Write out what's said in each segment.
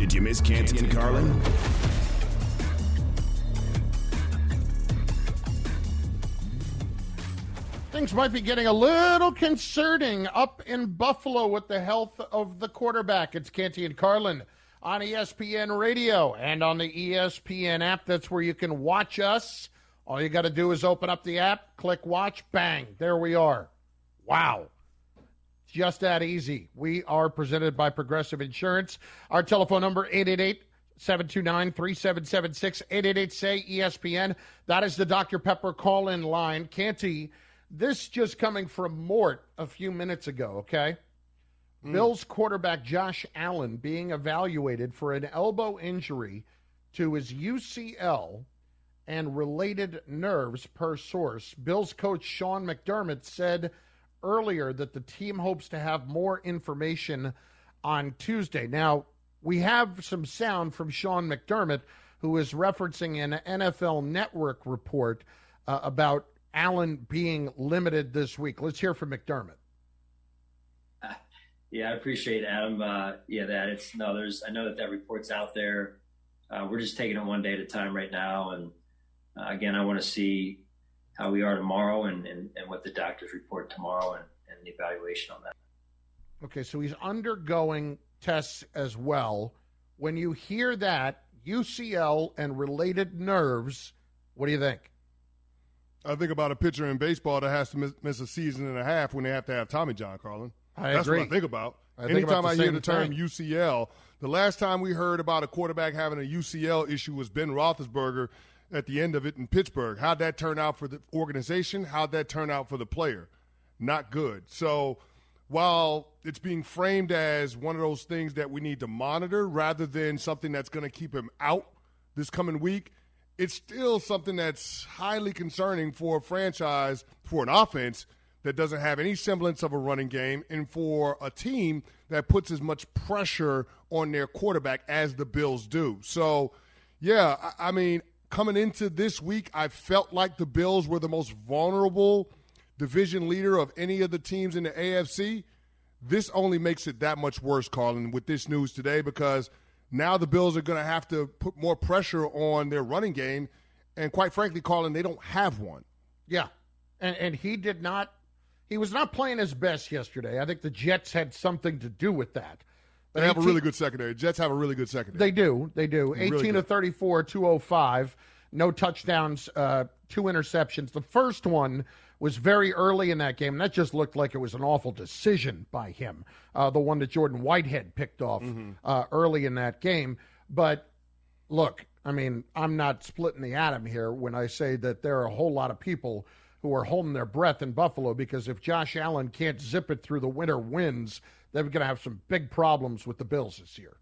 Did you miss Canty and Carlin? Things might be getting a little concerning up in Buffalo with the health of the quarterback. It's Canty and Carlin on ESPN Radio and on the ESPN app. That's where you can watch us. All you got to do is open up the app, click watch, bang, there we are. Wow. Just that easy. We are presented by Progressive Insurance. Our telephone number 888 729 3776 888 say ESPN. That is the Dr. Pepper call in line. Canty, this just coming from Mort a few minutes ago, okay? Hmm. Bills quarterback Josh Allen being evaluated for an elbow injury to his UCL and related nerves per source. Bills coach Sean McDermott said earlier that the team hopes to have more information on Tuesday. Now, we have some sound from Sean McDermott, who is referencing an NFL network report uh, about Allen being limited this week. Let's hear from McDermott. Yeah, I appreciate Adam. Uh, yeah, that it's no, there's. I know that that report's out there. Uh, we're just taking it one day at a time right now, and uh, again, I want to see how we are tomorrow and, and, and what the doctors report tomorrow and, and the evaluation on that. Okay, so he's undergoing tests as well. When you hear that UCL and related nerves, what do you think? I think about a pitcher in baseball that has to miss, miss a season and a half when they have to have Tommy John, Carlin. I That's agree. what I think about. I think Anytime about I hear the term thing. UCL, the last time we heard about a quarterback having a UCL issue was Ben Roethlisberger at the end of it in Pittsburgh. How'd that turn out for the organization? How'd that turn out for the player? Not good. So while it's being framed as one of those things that we need to monitor rather than something that's going to keep him out this coming week, it's still something that's highly concerning for a franchise, for an offense that doesn't have any semblance of a running game, and for a team that puts as much pressure on their quarterback as the Bills do. So, yeah, I, mean, coming into this week, I felt like the Bills were the most vulnerable division leader of any of the teams in the AFC. This only makes it that much worse, Carlin, with this news today because now the Bills are going to have to put more pressure on their running game. And quite frankly, Carlin, they don't have one. Yeah. And and he did not he was not playing his best yesterday. I think the Jets had something to do with that. They have a really good secondary. Jets have a really good secondary. They do. They do. Really 18 to good. 34, 205. No touchdowns, uh, two interceptions. The first one was very early in that game, and that just looked like it was an awful decision by him. Uh, the one that Jordan Whitehead picked off Mm-hmm. uh, early in that game. But look, I mean, I'm not splitting the atom here when I say that there are a whole lot of people who are holding their breath in Buffalo because if Josh Allen can't zip it through the winter winds, they're going to have some big problems with the Bills this year.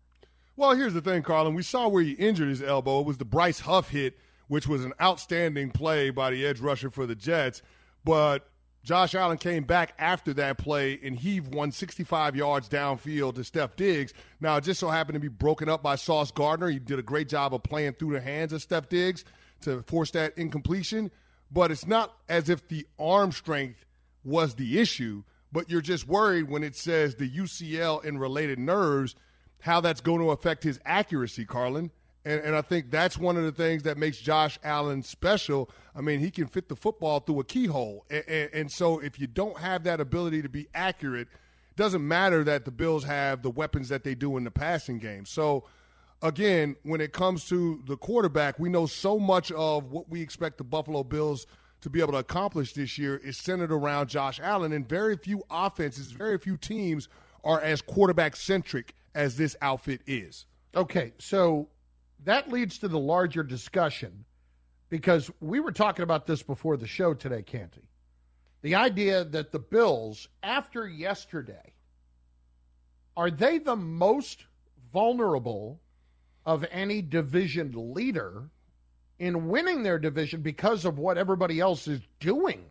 Well, here's the thing, Carlin. We saw where he injured his elbow. It was the Bryce Huff hit, which was an outstanding play by the edge rusher for the Jets. But Josh Allen came back after that play and heaved 165 yards downfield to Steph Diggs. Now, it just so happened to be broken up by Sauce Gardner. He did a great job of playing through the hands of Steph Diggs to force that incompletion. But it's not as if the arm strength was the issue, but you're just worried when it says the UCL and related nerves, how that's going to affect his accuracy, Carlin. And, and I think that's one of the things that makes Josh Allen special. I mean, he can fit the football through a keyhole. And, and, and so if you don't have that ability to be accurate, it doesn't matter that the Bills have the weapons that they do in the passing game. So, again, when it comes to the quarterback, we know so much of what we expect the Buffalo Bills to be able to accomplish this year is centered around Josh Allen, and very few offenses, very few teams are as quarterback centric as this outfit is. Okay, so that leads to the larger discussion because we were talking about this before the show today, Canty. The idea that the Bills, after yesterday, are they the most vulnerable of any division leader in winning their division because of what everybody else is doing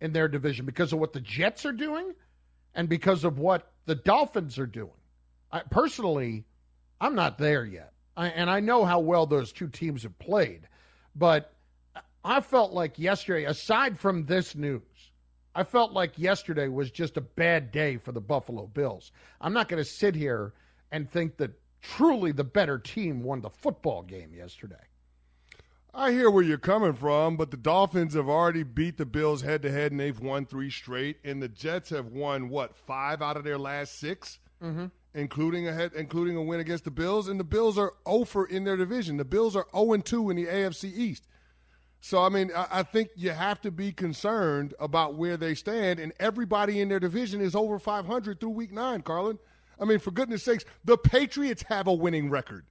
in their division, because of what the Jets are doing, and because of what the Dolphins are doing. I, personally, I'm not there yet. I, and I know how well those two teams have played. But I felt like yesterday, aside from this news, I felt like yesterday was just a bad day for the Buffalo Bills. I'm not going to sit here and think that truly the better team won the football game yesterday. I hear where you're coming from, but the Dolphins have already beat the Bills head to head, and they've won three straight. And the Jets have won what five out of their last 6 mm-hmm. including a head, including a win against the Bills. And the Bills are over in their division. The Bills are 0 2 in the AFC East. So I mean, I, I think you have to be concerned about where they stand, and everybody in their division is over 500 through Week Nine. Carlin, I mean, for goodness sakes, the Patriots have a winning record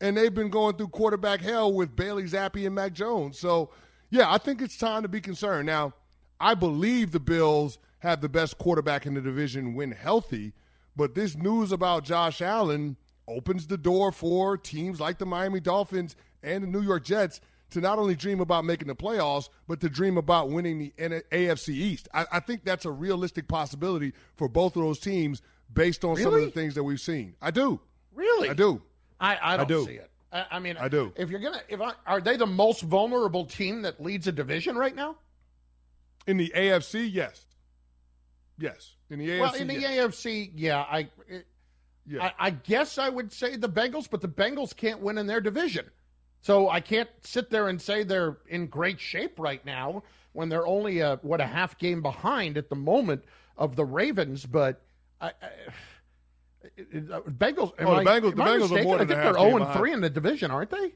and they've been going through quarterback hell with Bailey Zappe and Mac Jones. So, yeah, I think it's time to be concerned. Now, I believe the Bills have the best quarterback in the division when healthy, but this news about Josh Allen opens the door for teams like the Miami Dolphins and the New York Jets to not only dream about making the playoffs, but to dream about winning the AFC East. I, I think that's a realistic possibility for both of those teams based on really? some of the things that we've seen. I do. Really? I do. I, I don't I do. see it. I, I, mean, I do. If you're gonna, if I, are they the most vulnerable team that leads a division right now? In the AFC, yes, yes. In the AFC, well, in the yes. AFC, yeah, I, it, yeah. I, I guess I would say the Bengals, but the Bengals can't win in their division, so I can't sit there and say they're in great shape right now when they're only a what a half game behind at the moment of the Ravens, but. I, I Bengals. Oh, the I, Bengals. The Bengals are more than I think a they're zero and three in the division, aren't they?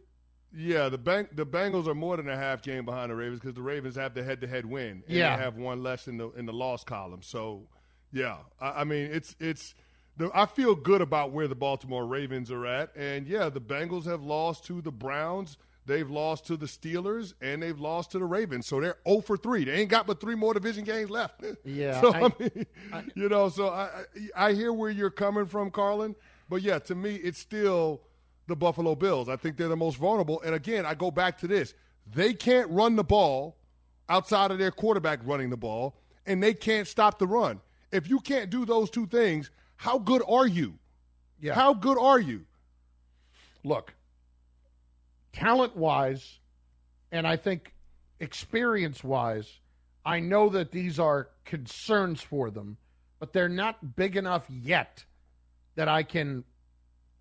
Yeah, the bank the Bengals are more than a half game behind the Ravens because the Ravens have the head to head win. And yeah, they have one less in the in the loss column. So, yeah, I, I mean it's it's. The, I feel good about where the Baltimore Ravens are at, and yeah, the Bengals have lost to the Browns. They've lost to the Steelers and they've lost to the Ravens. So they're 0 for 3. They ain't got but three more division games left. Yeah. so, I, I mean, I, you know, so I, I hear where you're coming from, Carlin. But yeah, to me, it's still the Buffalo Bills. I think they're the most vulnerable. And again, I go back to this they can't run the ball outside of their quarterback running the ball, and they can't stop the run. If you can't do those two things, how good are you? Yeah. How good are you? Look, talent wise, and I think experience wise, I know that these are concerns for them, but they're not big enough yet that I can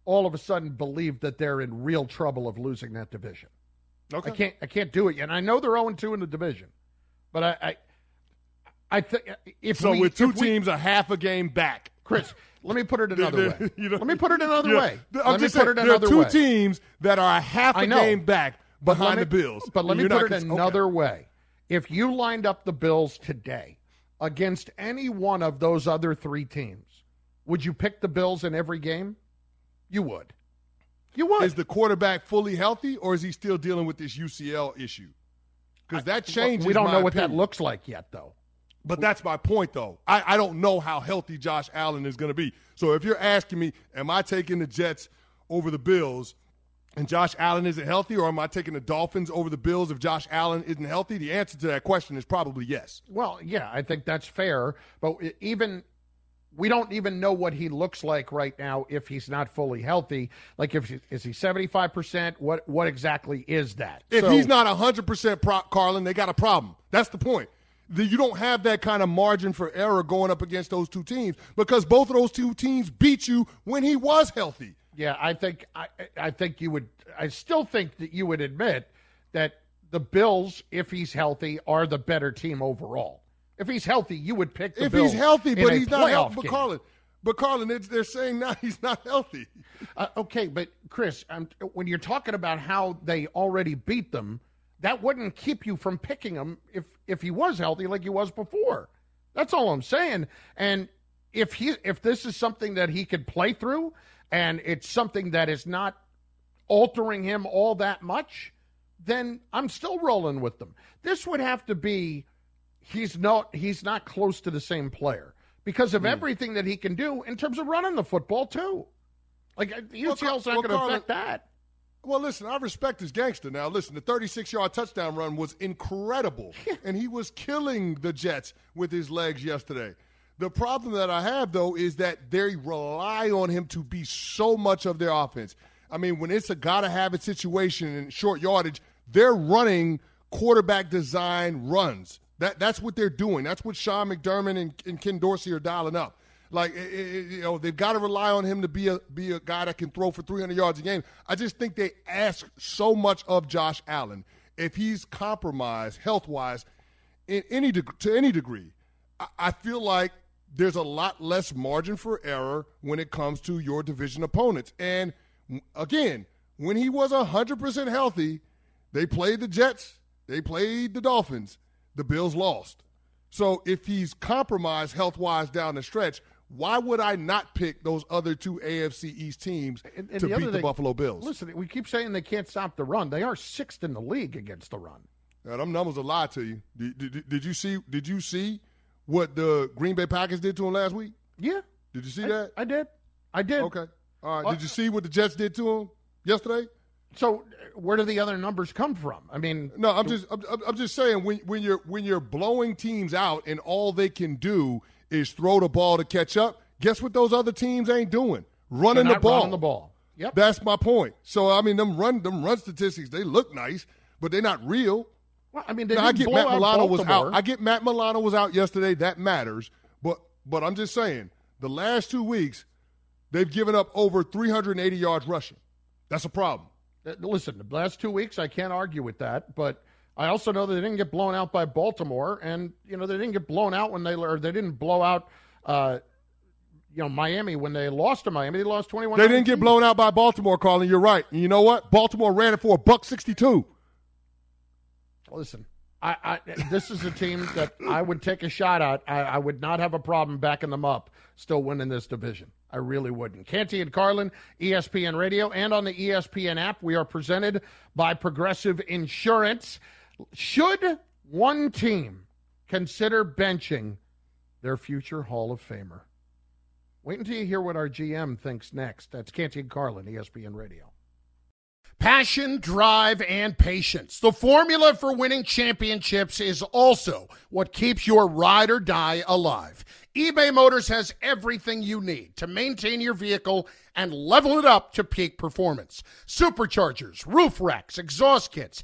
all of a sudden believe that they're in real trouble of losing that division. Okay. I can't I can't do it yet. And I know they're 0 2 in the division. But I I, I think if so we, with two if we, teams a half a game back. Chris, let me put it another way. You know, let me put it another yeah, way. I'm let just me put saying, there are two way. teams that are a half a game back But behind let the Bills. But let me put it cons- another okay. way. If you lined up the Bills today against any one of those other three teams, would you pick the Bills in every game? You would. You would. Is the quarterback fully healthy, or is he still dealing with this UCL issue? Because that changes. we don't know what that looks like yet, though. But that's my point, though. I, I don't know how healthy Josh Allen is going to be. So if you're asking me, am I taking the Jets over the Bills and Josh Allen isn't healthy, or am I taking the Dolphins over the Bills if Josh Allen isn't healthy? The answer to that question is probably yes. Well, yeah, I think that's fair. But even we don't even know what he looks like right now if he's not fully healthy. Like, if is he seventy five percent? What what exactly is that? If So- he's not 100% Carlin, they got a problem. That's the point. The- You don't have that kind of margin for error going up against those two teams because both of those two teams beat you when he was healthy. Yeah, I think I I think you would. I still think that you would admit that the Bills, if he's healthy, are the better team overall. If he's healthy, you would pick the if Bills. he's healthy, but he's not healthy. But. Carlin, but Carlin, they're, they're saying now he's not healthy. Uh, okay, but Chris, um, when you're talking about how they already beat them, that wouldn't keep you from picking him if if he was healthy like he was before. That's all I'm saying. And if he if this is something that he could play through, and it's something that is not altering him all that much, then I'm still rolling with them. This would have to be he's not he's not close to the same player because of hmm. everything that he can do in terms of running the football too. Like UCL's well, not going to affect that. Well, listen, I respect his gangster. Now, listen, the 36 yard touchdown run was incredible, and he was killing the Jets with his legs yesterday. The problem that I have, though, is that they rely on him to be so much of their offense. I mean, when it's a gotta have it situation in short yardage, they're running quarterback design runs. That, that's what they're doing. That's what Sean McDermott and, and Ken Dorsey are dialing up. Like it, it, you know, they've got to rely on him to be a be a guy that can throw for 300 yards a game. I just think they ask so much of Josh Allen. If he's compromised health wise, in any de- to any degree, I, I feel like there's a lot less margin for error when it comes to your division opponents. And again, when he was 100% healthy, they played the Jets, they played the Dolphins. The Bills lost. So if he's compromised health wise down the stretch, why would I not pick those other two AFC East teams and, and to the beat the thing, Buffalo Bills? Listen, we keep saying they can't stop the run. They are sixth in the league against the run. Now, them numbers will lie to you. Did, did, did, you see? Did you see what the Green Bay Packers did to him last week? Yeah. Did you see I, that? I did. I did. Okay. All right. did you see what the Jets did to him yesterday? So where do the other numbers come from? I mean, no, I'm just I'm, I'm just saying when when you're when you're blowing teams out and all they can do is throw the ball to catch up. Guess what? Those other teams ain't doing running the ball. Running the ball. Yep. That's my point. So I mean, them run them run statistics they look nice, but they're not real. Well, I mean, now, I get Matt Milano was out. I get Matt Milano was out yesterday. That matters. But but I'm just saying the last two weeks they've given up over 380 yards rushing. That's a problem. Uh, listen, the last two weeks, I can't argue with that, but I also know that they didn't get blown out by Baltimore, and you know they didn't get blown out when they or they didn't blow out, uh, you know, Miami when they lost to Miami. They lost twenty one. They didn't get blown out by Baltimore, Carlin. You're right. And you know what? Baltimore ran it for a buck sixty two. Listen, I, I, this is a team that I would take a shot at. I, I would not have a problem backing them up, still winning this division. I really wouldn't. Canty and Carlin, ESPN Radio, and on the ESPN app, we are presented by Progressive Insurance. Should one team consider benching their future Hall of Famer? Wait until you hear what our GM thinks next. That's Canty Carlin, ESPN Radio. Passion, drive, and patience. The formula for winning championships is also what keeps your ride or die alive eBay Motors has everything you need to maintain your vehicle and level it up to peak performance. Superchargers, roof racks, exhaust kits,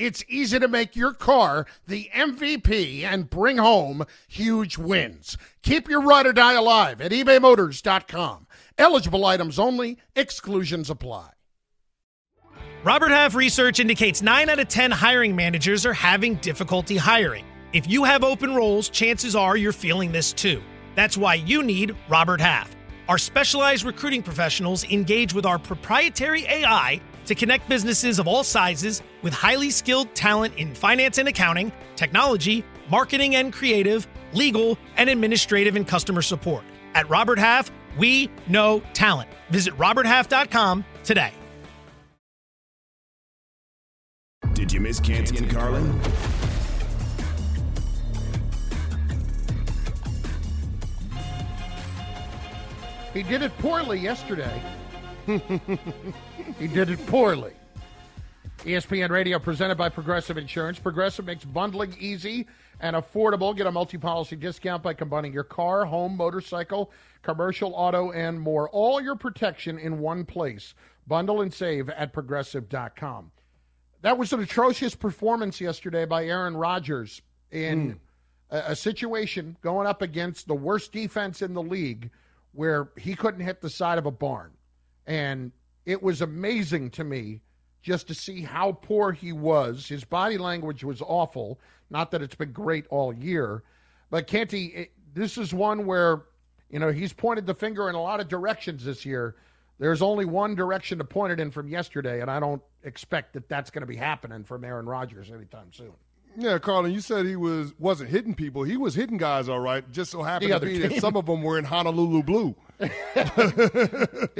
it's easy to make your car the MVP and bring home huge wins. Keep your ride or die alive at ebaymotors.com. Eligible items only, exclusions apply. Robert Half research indicates 9 out of 10 hiring managers are having difficulty hiring. If you have open roles, chances are you're feeling this too. That's why you need Robert Half. Our specialized recruiting professionals engage with our proprietary AI to connect businesses of all sizes with highly skilled talent in finance and accounting, technology, marketing and creative, legal, and administrative and customer support. At Robert Half, we know talent. Visit RobertHalf.com today. Did you miss Canty and Carlin? He did it poorly yesterday. he did it poorly. ESPN Radio presented by Progressive Insurance. Progressive makes bundling easy and affordable. Get a multi policy discount by combining your car, home, motorcycle, commercial, auto, and more. All your protection in one place. Bundle and save at progressive.com. That was an atrocious performance yesterday by Aaron Rodgers in mm. a, a situation going up against the worst defense in the league where he couldn't hit the side of a barn. And it was amazing to me just to see how poor he was. His body language was awful. Not that it's been great all year, but Canty, this is one where, you know, he's pointed the finger in a lot of directions this year. There's only one direction to point it in from yesterday, and I don't expect that that's going to be happening from Aaron Rodgers anytime soon. Yeah, Carlin, you said he was wasn't hitting people. He was hitting guys all right. Just so happened to be team. that some of them were in Honolulu blue. He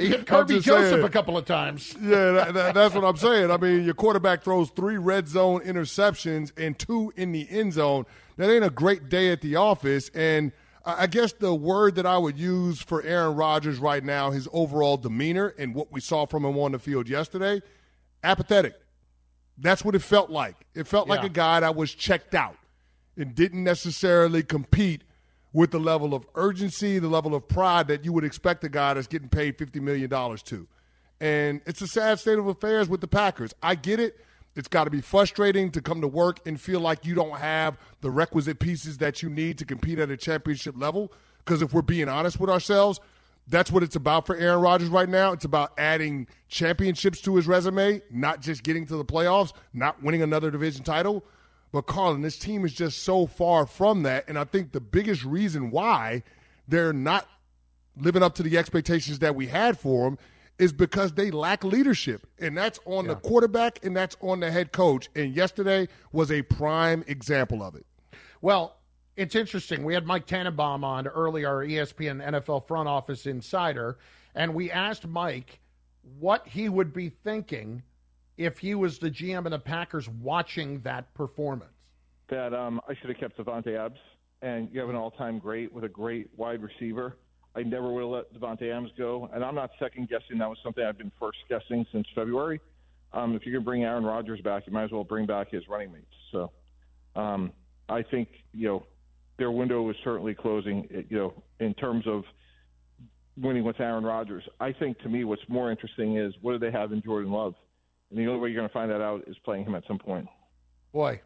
hit Kerby Joseph saying, a couple of times. yeah, that, that, that's what I'm saying. I mean, your quarterback throws three red zone interceptions and two in the end zone. That ain't a great day at the office. And I guess the word that I would use for Aaron Rodgers right now, his overall demeanor and what we saw from him on the field yesterday, apathetic. That's what it felt like. It felt yeah. like a guy that was checked out and didn't necessarily compete with the level of urgency, the level of pride that you would expect a guy that's getting paid $50 million to. And it's a sad state of affairs with the Packers. I get it. It's got to be frustrating to come to work and feel like you don't have the requisite pieces that you need to compete at a championship level. Because if we're being honest with ourselves, that's what it's about for Aaron Rodgers right now. It's about adding championships to his resume, not just getting to the playoffs, not winning another division title. But Carlin, this team is just so far from that. And I think the biggest reason why they're not living up to the expectations that we had for them is because they lack leadership. And that's on yeah. the quarterback and that's on the head coach. And yesterday was a prime example of it. Well, it's interesting. We had Mike Tannenbaum on earlier, our ESPN NFL front office insider, and we asked Mike what he would be thinking if he was the GM of the Packers watching that performance. That um, I should have kept Davante Adams, and you have an all-time great with a great wide receiver. I never would have let Davante Adams go, and I'm not second guessing. That was something I've been first guessing since February. Um, if you can bring Aaron Rodgers back, you might as well bring back his running mates. So um, I think you know their window is certainly closing. You know, in terms of winning with Aaron Rodgers, I think to me what's more interesting is what do they have in Jordan Love, and the only way you're going to find that out is playing him at some point. Boy,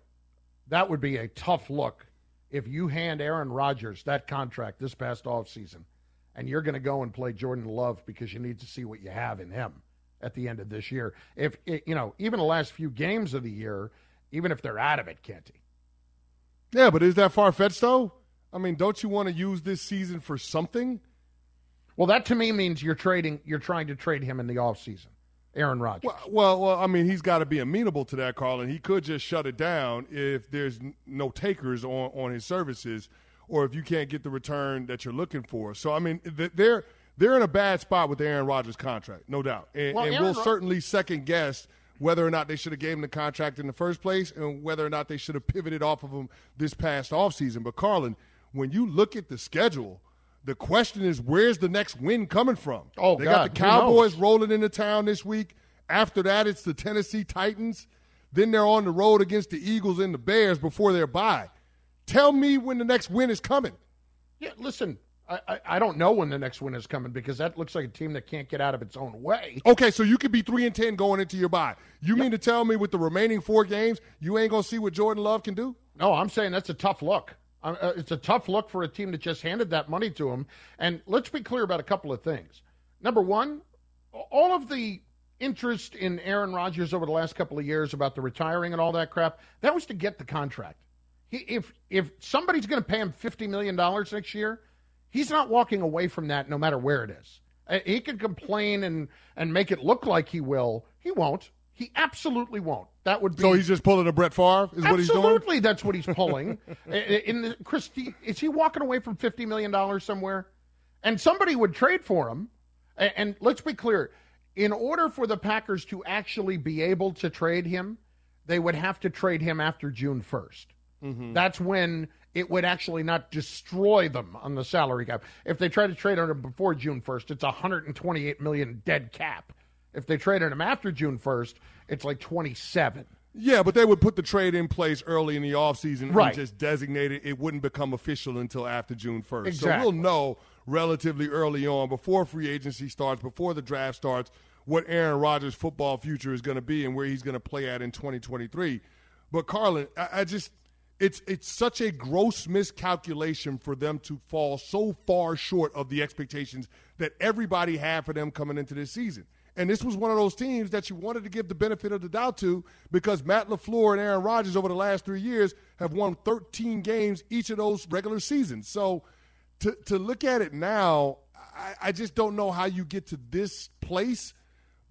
that would be a tough look if you hand Aaron Rodgers that contract this past offseason and you're going to go and play Jordan Love because you need to see what you have in him at the end of this year. If eh, you know, even the last few games of the year, even if they're out of it, Canty, yeah, but is that far fetched though? I mean, don't you want to use this season for something? Well, that to me means you're trading. You're trying to trade him in the offseason. Aaron Rodgers. Well, well, well, I mean, he's got to be amenable to that, Carl, and he could just shut it down if there's no takers on, on his services, or if you can't get the return that you're looking for. So, I mean, they're they're in a bad spot with the Aaron Rodgers contract, no doubt, and, well, and we'll Ro- certainly second guess whether or not they should have gave him the contract in the first place and whether or not they should have pivoted off of him this past offseason. But Carlin, when you look at the schedule, the question is where's the next win coming from? Oh, they God, got the Cowboys rolling into town this week. After that, it's the Tennessee Titans. Then they're on the road against the Eagles and the Bears before their bye. Tell me when the next win is coming. Yeah, listen, I, I don't know when the next win is coming because that looks like a team that can't get out of its own way. Okay, so you could be three and ten going into your bye. You yep. mean to tell me with the remaining four games, you ain't gonna see what Jordan Love can do? No, I'm saying that's a tough look. Uh, it's a tough look for a team that just handed that money to him. And let's be clear about a couple of things. Number one, all of the interest in Aaron Rodgers over the last couple of years about the retiring and all that crap, that was to get the contract. He, if if somebody's going to pay him fifty million dollars next year He's not walking away from that no matter where it is. Uh, he can complain and, and make it look like he will. He won't. He absolutely won't. That would be. So he's just pulling a Brett Favre. Is what he's doing. Absolutely, that's what he's pulling. in the, Chris, is he walking away from fifty million dollars somewhere? And somebody would trade for him. And, and let's be clear: in order for the Packers to actually be able to trade him, they would have to trade him after June 1st. Mm-hmm. That's when it would actually not destroy them on the salary cap. If they try to trade on him before June 1st, it's 128 million dead cap. If they traded him after June 1st, it's like 27. Yeah, but they would put the trade in place early in the offseason right. and just designate it. It wouldn't become official until after June 1st. Exactly. So we'll know relatively early on, before free agency starts, before the draft starts, what Aaron Rodgers' football future is going to be and where he's going to play at in 2023. But, Carlin, I, I just – it's it's such a gross miscalculation for them to fall so far short of the expectations that everybody had for them coming into this season. And this was one of those teams that you wanted to give the benefit of the doubt to because Matt LaFleur and Aaron Rodgers over the last three years have won 13 games each of those regular seasons. So to, to look at it now, I, I just don't know how you get to this place.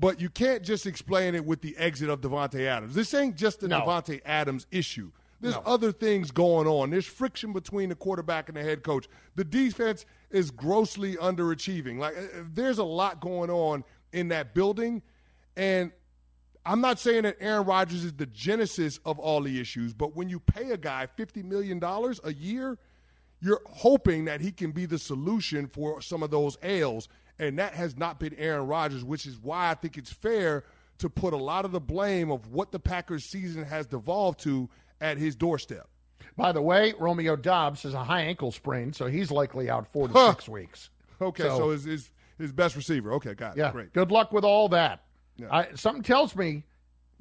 But you can't just explain it with the exit of Davante Adams. This ain't just a No. Davante Adams issue. There's No. other things going on. There's friction between the quarterback and the head coach. The defense is grossly underachieving. Like uh, there's a lot going on in that building, and I'm not saying that Aaron Rodgers is the genesis of all the issues, but when you pay a guy $50 million a year, you're hoping that he can be the solution for some of those ails. And that has not been Aaron Rodgers, which is why I think it's fair to put a lot of the blame of what the Packers season has devolved to at his doorstep. By the way, Romeo Doubs has a high ankle sprain, so he's likely out four to Huh. six weeks. Okay, So- so, his, his his best receiver. Okay, got it. Yeah, Great. good luck with all that. Yeah. I, something tells me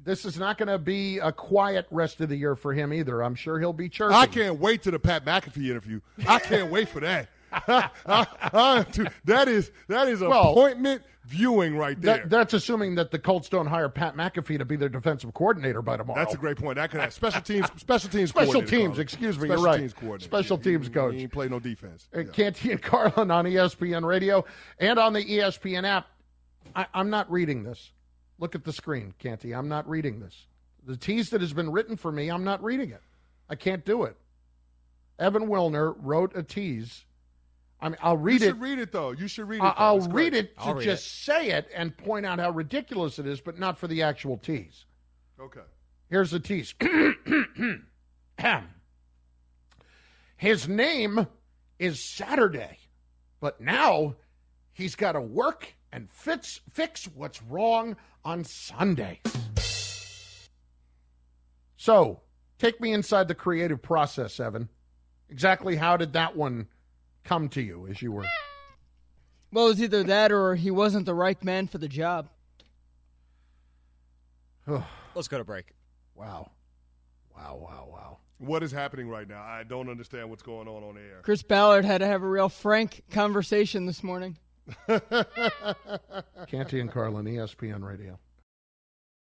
this is not going to be a quiet rest of the year for him either. I'm sure he'll be chirping. I can't wait to the Pat McAfee interview. I can't wait for that. I- I- that is that is Well, appointment viewing right there. That, that's assuming that the Colts don't hire Pat McAfee to be their defensive coordinator by tomorrow. That's a great point. That could have special teams. Special teams. Special teams, excuse me, Special you're right. Teams coordinator. Special teams coach. He play no defense. Yeah. Canty and Carlin on ESPN Radio and on the ESPN app. I, I'm not reading this. Look at the screen, Canty. I'm not reading this. The tease that has been written for me, I'm not reading it. I can't do it. Evan Wilner wrote a tease. I mean, I'll read it. should read it though. You should read it. I, I'll read great. it to read just say it and point out how ridiculous it is, but not for the actual tease. Okay. Here's the tease. His name is Saturday, but now he's got to work and fix fix what's wrong on Sundays. So, take me inside the creative process, Evan. Exactly how did that one come to you as you were? Well, it was either that or he wasn't the right man for the job. Let's go to break. Wow. Wow, wow, wow. What is happening right now? I don't understand what's going on on air. Chris Ballard had to have a real frank conversation this morning. Canty and Carlin, ESPN Radio.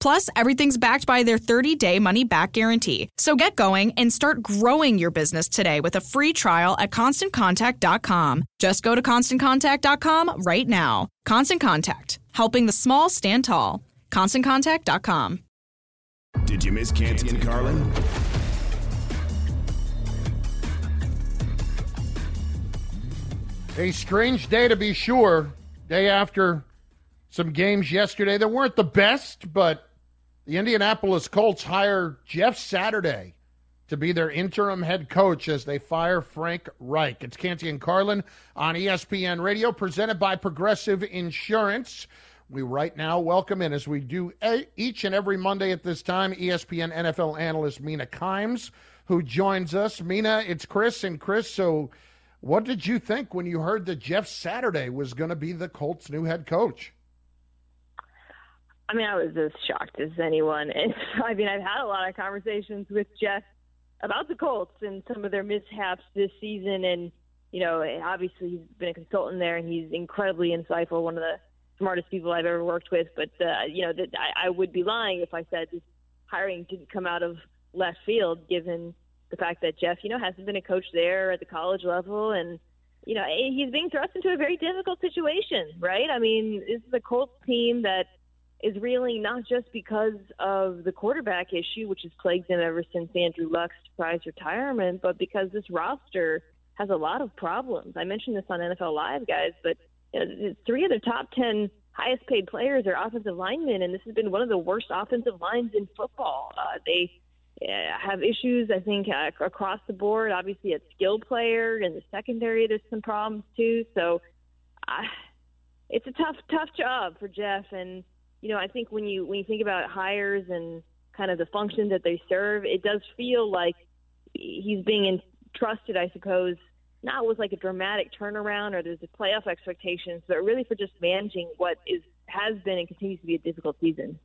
Plus, everything's backed by their 30 day money back guarantee. So get going and start growing your business today with a free trial at constantcontact.com. Just go to constantcontact.com right now. Constant Contact, helping the small stand tall. ConstantContact.com. Did you miss Canty and Carlin? A strange day to be sure. Day after some games yesterday that weren't the best, but the Indianapolis Colts hire Jeff Saturday to be their interim head coach as they fire Frank Reich. It's Canty and Carlin on ESPN Radio, presented by Progressive Insurance. We right now welcome in, as we do each and every Monday at this time, ESPN NFL analyst Mina Kimes, who joins us. Mina, it's Chris, and Chris, so what did you think when you heard that Jeff Saturday was going to be the Colts' new head coach? I mean, I was as shocked as anyone. And I mean, I've had a lot of conversations with Jeff about the Colts and some of their mishaps this season. And, you know, obviously he's been a consultant there and he's incredibly insightful, one of the smartest people I've ever worked with. But uh, you know, that I, I would be lying if I said this hiring didn't come out of left field, given the fact that Jeff, you know, hasn't been a coach there at the college level, and you know, he's being thrust into a very difficult situation, right? I mean, this is a Colts team that is really not just because of the quarterback issue, which has plagued them ever since Andrew Luck's surprise retirement, but because this roster has a lot of problems. I mentioned this on NFL Live, guys, but you know, three of the top 10 highest paid players are offensive linemen, and this has been one of the worst offensive lines in football. Uh, they uh, have issues, I think, uh, across the board. Obviously, at skill player in the secondary, there's some problems too. So, uh, it's a tough, tough job for Jeff. And you know, I think when you when you think about hires and kind of the function that they serve, it does feel like he's being entrusted, I suppose, not with like a dramatic turnaround or there's a playoff expectations, but really for just managing what is has been and continues to be a difficult season.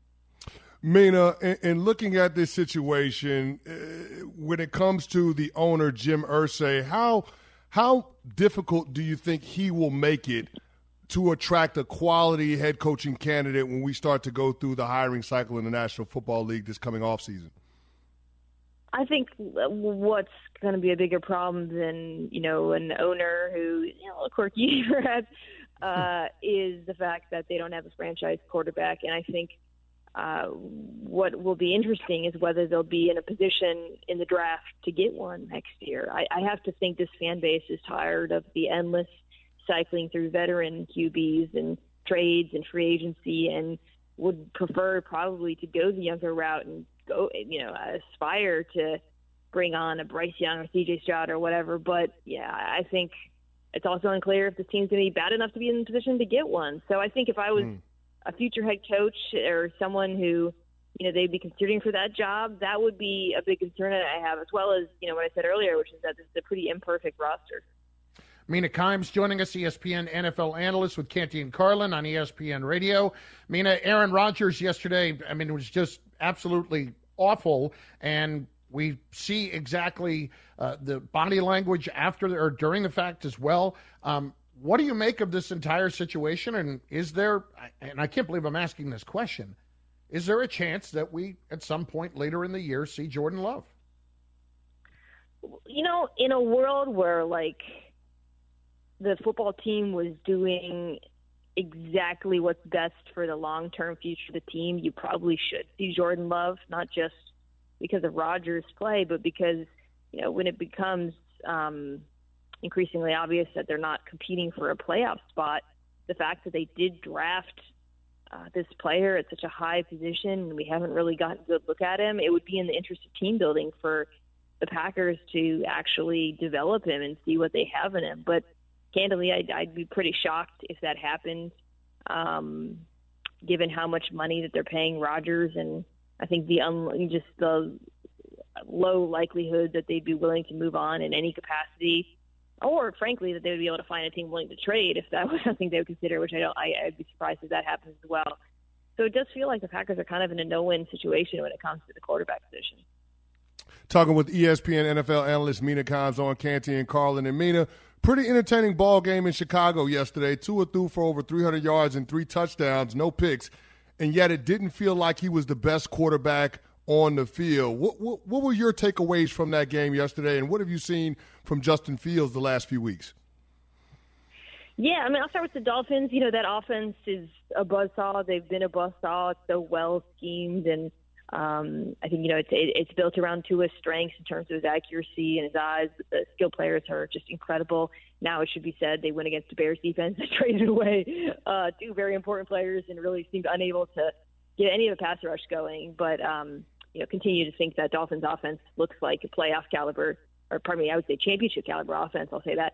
Mina, in, in looking at this situation, uh, when it comes to the owner Jim Irsay, how how difficult do you think he will make it to attract a quality head coaching candidate when we start to go through the hiring cycle in the National Football League this coming off season? I think what's going to be a bigger problem than you know an owner who you know quirky perhaps uh, is the fact that they don't have a franchise quarterback, and I think uh, what will be interesting is whether they'll be in a position in the draft to get one next year. I, I have to think this fan base is tired of the endless cycling through veteran QBs and trades and free agency and would prefer probably to go the younger route and go, you know, aspire to bring on a Bryce Young or CJ Stroud or whatever. But yeah, I think it's also unclear if the team's going to be bad enough to be in a position to get one. So I think if I was mm. a future head coach or someone who, you know, they'd be considering for that job, that would be a big concern that I have, as well as, you know, what I said earlier, which is that this is a pretty imperfect roster. Mina Kimes joining us, ESPN NFL analyst with Canty and Carlin on ESPN Radio. Mina, Aaron Rodgers yesterday, I mean, it was just absolutely awful. And we see exactly uh, the body language after or during the fact as well. Um, what do you make of this entire situation? And is there, and I can't believe I'm asking this question, is there a chance that we, at some point later in the year, see Jordan Love? You know, in a world where, like, the football team was doing exactly what's best for the long term future of the team, you probably should see Jordan Love, not just because of Rodgers' play, but because, you know, when it becomes um, increasingly obvious that they're not competing for a playoff spot, the fact that they did draft uh, this player at such a high position and we haven't really gotten a good look at him, it would be in the interest of team building for the Packers to actually develop him and see what they have in him. But candidly, I'd, I'd be pretty shocked if that happened, um, given how much money that they're paying Rodgers, and I think the un- just the low likelihood that they'd be willing to move on in any capacity, or frankly that they would be able to find a team willing to trade if that was something they would consider. Which I don't. I, I'd be surprised if that happens as well. So it does feel like the Packers are kind of in a no-win situation when it comes to the quarterback position. Talking with ESPN NFL analyst Mina Kimes on Canty and Carlin and Mina pretty entertaining ball game in Chicago yesterday. Tua threw for over 300 yards and three touchdowns, no picks, and yet it didn't feel like he was the best quarterback on the field. What, what, what were your takeaways from that game yesterday, and what have you seen from Justin Fields the last few weeks? Yeah, I mean, I'll start with the Dolphins. You know, that offense is a buzzsaw. They've been a buzzsaw. It's so well schemed and – um, I think you know it's it, it's built around Tua's strengths in terms of his accuracy and his eyes. The skill players are just incredible. Now it should be said they went against the Bears defense that traded away uh, two very important players and really seemed unable to get any of the pass rush going. But um, you know, continue to think that Dolphins offense looks like a playoff caliber, or pardon me, I would say championship caliber offense. I'll say that.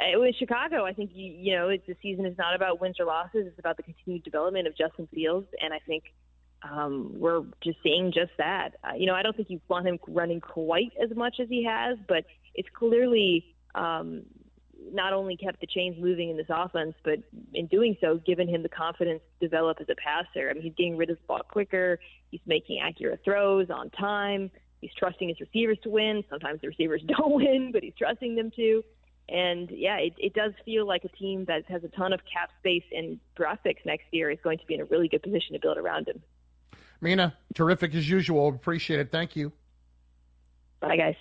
Uh, with Chicago, I think you, you know it's, the season is not about wins or losses. It's about the continued development of Justin Fields, and I think um, we're just seeing just that. Uh, you know, I don't think you want him running quite as much as he has, but it's clearly um, not only kept the chains moving in this offense, but in doing so, given him the confidence to develop as a passer. I mean, he's getting rid of the ball quicker. He's making accurate throws on time. He's trusting his receivers to win. Sometimes the receivers don't win, but he's trusting them to. And yeah, it, it does feel like a team that has a ton of cap space and draft picks next year is going to be in a really good position to build around him. Mina, terrific as usual. Appreciate it. Thank you. Bye, guys.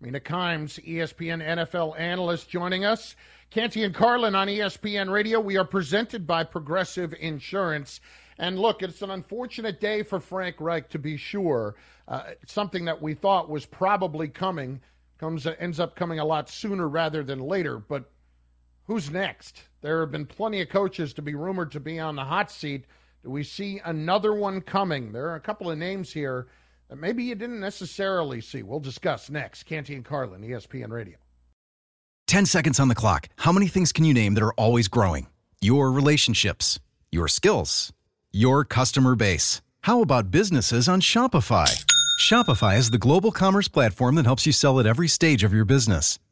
Mina Kimes, ESPN NFL analyst, joining us. Canty and Carlin on ESPN Radio. We are presented by Progressive Insurance. And look, it's an unfortunate day for Frank Reich, to be sure. Uh, something that we thought was probably coming comes ends up coming a lot sooner rather than later. But who's next? There have been plenty of coaches to be rumored to be on the hot seat. Do we see another one coming? There are a couple of names here that maybe you didn't necessarily see. We'll discuss next. Canty and Carlin, ESPN Radio. 10 seconds on the clock. How many things can you name that are always growing? Your relationships, your skills, your customer base. How about businesses on Shopify? Shopify is the global commerce platform that helps you sell at every stage of your business.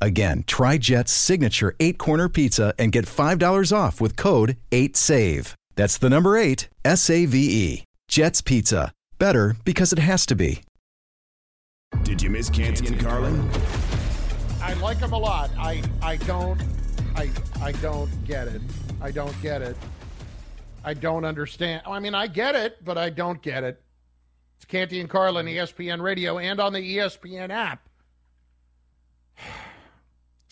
Again, try Jet's signature eight corner pizza and get $5 off with code 8SAVE. That's the number eight, S A V E. Jet's Pizza. Better because it has to be. Did you miss Canty and Carlin? I like them a lot. I, I don't I I don't get it. I don't get it. I don't understand. I mean, I get it, but I don't get it. It's Canty and Carlin, ESPN Radio, and on the ESPN app.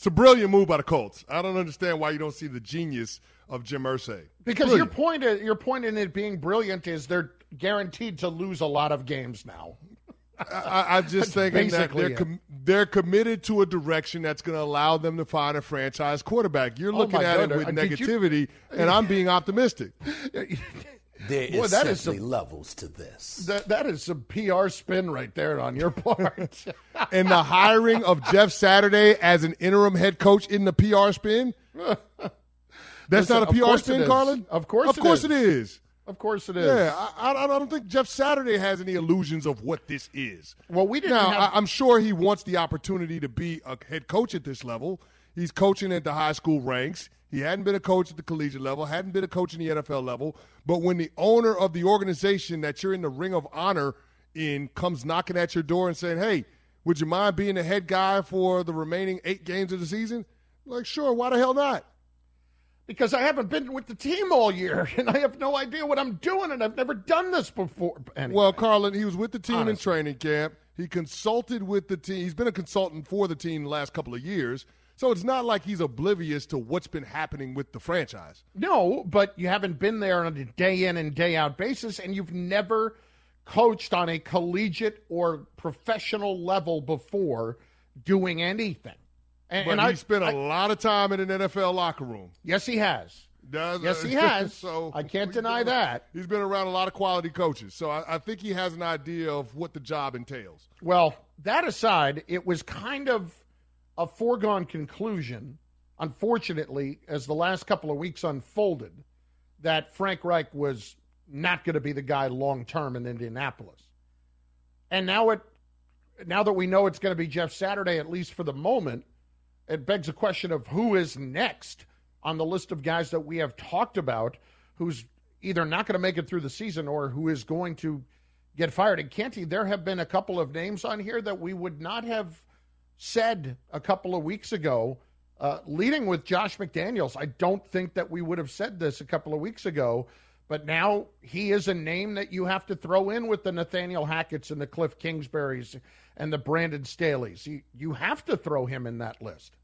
It's a brilliant move by the Colts. I don't understand why you don't see the genius of Jim Irsay. Because brilliant. your point, your point in it being brilliant is they're guaranteed to lose a lot of games now. I, am just thinking that they're com- they're committed to a direction that's going to allow them to find a franchise quarterback. You're Oh, looking my at God. it with Uh, did you- negativity, and I'm being optimistic. There Boy, is that is some- levels to this. That that is some PR spin right there on your part. and the hiring of Jeff Saturday as an interim head coach in the PR spin. That's Listen, not a PR spin, is. Of course of course is. it is. of course it is. Yeah, I, I, I don't think Jeff Saturday has any illusions of what this is. Well, we didn't Now, have- I, I'm sure he wants the opportunity to be a head coach at this level. He's coaching at the high school ranks. He hadn't been a coach at the collegiate level, hadn't been a coach in the NFL level. But when the owner of the organization that you're in the ring of honor in comes knocking at your door and saying, "Hey, would you mind being the head guy for the remaining eight games of the season?" Like, sure. Why the hell not? because I haven't been with the team all year and I have no idea what I'm doing and I've never done this before. Anyway, Well, Carlin, he was with the team in training camp. He consulted with the team. He's been a consultant for the team the last couple of years. So it's not like he's oblivious to what's been happening with the franchise. no, but you haven't been there on a day in and day out basis and you've never coached on a collegiate or professional level before doing anything. And, But and he I spent a lot of time in an NFL locker room. yes, he has. Does- Yes, he has. so I can't deny been- that. He's been around a lot of quality coaches. So I, I think he has an idea of what the job entails. Well, that aside, it was kind of a foregone conclusion, unfortunately, as the last couple of weeks unfolded, that Frank Reich was not going to be the guy long term in Indianapolis. And now it now that we know it's going to be Jeff Saturday, at least for the moment, it begs a question of who is next on the list of guys that we have talked about who's either not going to make it through the season or who is going to get fired. And Canty, there have been a couple of names on here that we would not have said a couple of weeks ago, uh, leading with Josh McDaniels. I don't think that we would have said this a couple of weeks ago, but now he is a name that you have to throw in with the Nathaniel Hackett's and the Cliff Kingsbury's and the Brandon Staley's. You, you have to throw him in that list.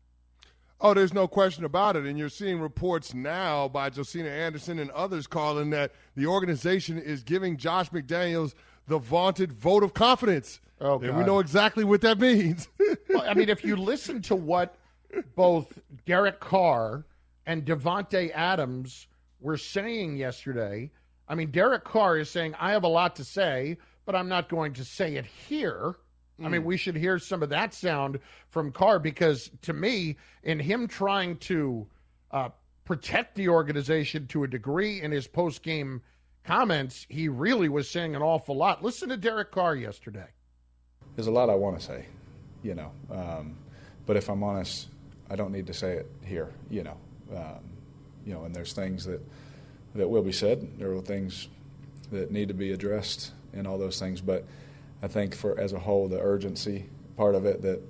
Oh, there's no question about it. And you're seeing reports now by Josina Anderson and others calling that the organization is giving Josh McDaniels the vaunted vote of confidence. Oh, and we know exactly what that means. well, I mean, if you listen to what both Derek Carr and Davante Adams were saying yesterday, I mean, Derek Carr is saying, "I have a lot to say, but I'm not going to say it here." I mean, we should hear some of that sound from Carr because, to me, in him trying to uh, protect the organization to a degree in his post game comments, he really was saying an awful lot. Listen to Derek Carr yesterday. There's a lot I want to say, you know, um, but if I'm honest, I don't need to say it here, you know, um, you know, and there's things that that will be said. There are things that need to be addressed, and all those things. But I think for as a whole, the urgency part of it that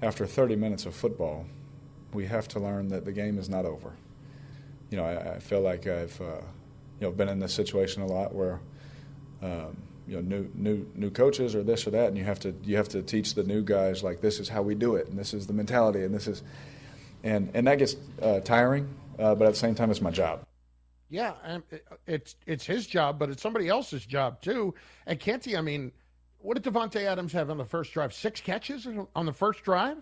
after 30 minutes of football, we have to learn that the game is not over. You know, I, I feel like I've uh, you know been in this situation a lot where. Um, you know, new new new coaches or this or that, and you have to you have to teach the new guys like this is how we do it, and this is the mentality, and this is, and and that gets uh, tiring, uh, but at the same time, it's my job. Yeah, it's it's his job, but it's somebody else's job too. And Canty, I mean, what did Davante Adams have on the first drive? Six catches on the first drive.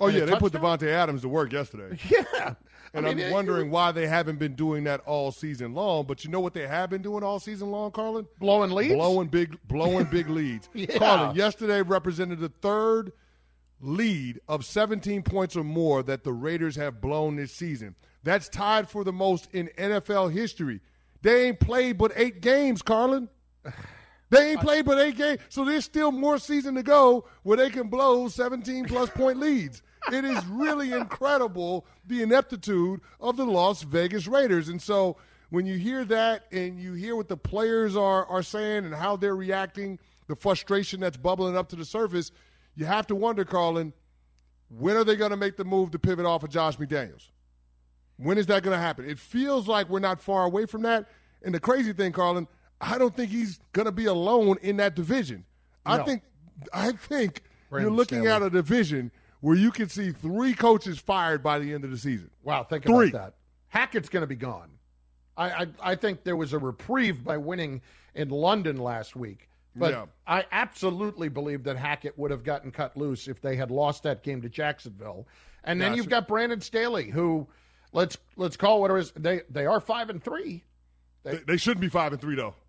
Oh yeah, they put? Davante Adams to work yesterday. Yeah, and I mean, am it- wondering why they haven't been doing that all season long. But you know what they have been doing all season long, Carlin? Blowing leads? blowing big, blowing big leads. Yeah. Carlin, yesterday represented the third lead of 17 points or more that the Raiders have blown this season. That's tied for the most in NFL history. They ain't played but eight games, Carlin. They ain't played but eight games, so there's still more season to go where they can blow 17 plus point leads. It is really incredible the ineptitude of the Las Vegas Raiders. And so when you hear that and you hear what the players are, are saying and how they're reacting, the frustration that's bubbling up to the surface, you have to wonder, Carlin, when are they going to make the move to pivot off of Josh McDaniels? When is that going to happen? It feels like we're not far away from that. And the crazy thing, Carlin, I don't think he's going to be alone in that division. I think, I think Brandon you're looking Staley. at a division where you can see three coaches fired by the end of the season. Wow, think Three. about that. Hackett's going to be gone. I, I I think there was a reprieve by winning in London last week, but Yeah. I absolutely believe that Hackett would have gotten cut loose if they had lost that game to Jacksonville. And then Gotcha. you've got Brandon Staley, who let's let's call what it is. They they are five and three. They, they shouldn't be five and three though.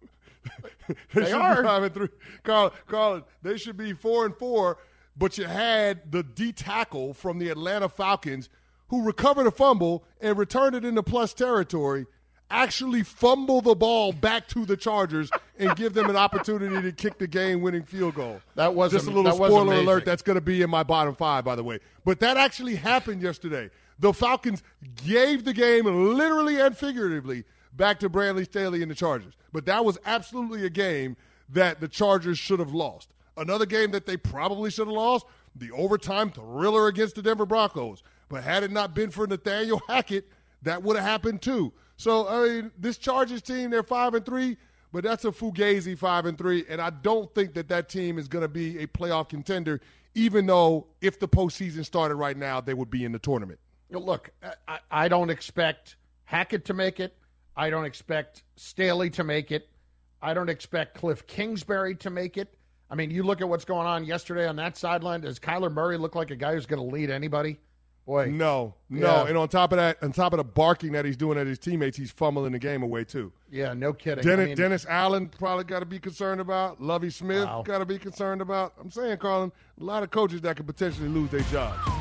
They should are. be five and three. Carl, Carl, they should be four and four. But you had the D tackle from the Atlanta Falcons who recovered a fumble and returned it into plus territory. Actually, fumble the ball back to the Chargers and give them an opportunity to kick the game-winning field goal. That was just a little spoiler alert. That's going to be in my bottom five, by the way. But that actually happened yesterday. The Falcons gave the game literally and figuratively back to Bradley Staley and the Chargers. But that was absolutely a game that the Chargers should have lost. Another game that they probably should have lost, the overtime thriller against the Denver Broncos. But had it not been for Nathaniel Hackett, that would have happened too. So I mean, this Chargers team, they're five and three, but that's a fugazi five and three, and I don't think that that team is going to be a playoff contender. Even though if the postseason started right now, they would be in the tournament. Look, I, I don't expect Hackett to make it. I don't expect Staley to make it. I don't expect Cliff Kingsbury to make it. I mean, you look at what's going on yesterday on that sideline. Does Kyler Murray look like a guy who's going to lead anybody? Boy, No, no, Yeah. and on top of that, on top of the barking that he's doing at his teammates, he's fumbling the game away too. yeah, no kidding. Dennis, I mean, Dennis Allen probably got to be concerned about. Lovie Smith Wow. got to be concerned about. I'm saying, Carlin, a lot of coaches that could potentially lose their jobs.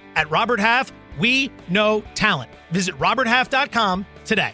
At Robert Half, we know talent. Visit RobertHalf.com today.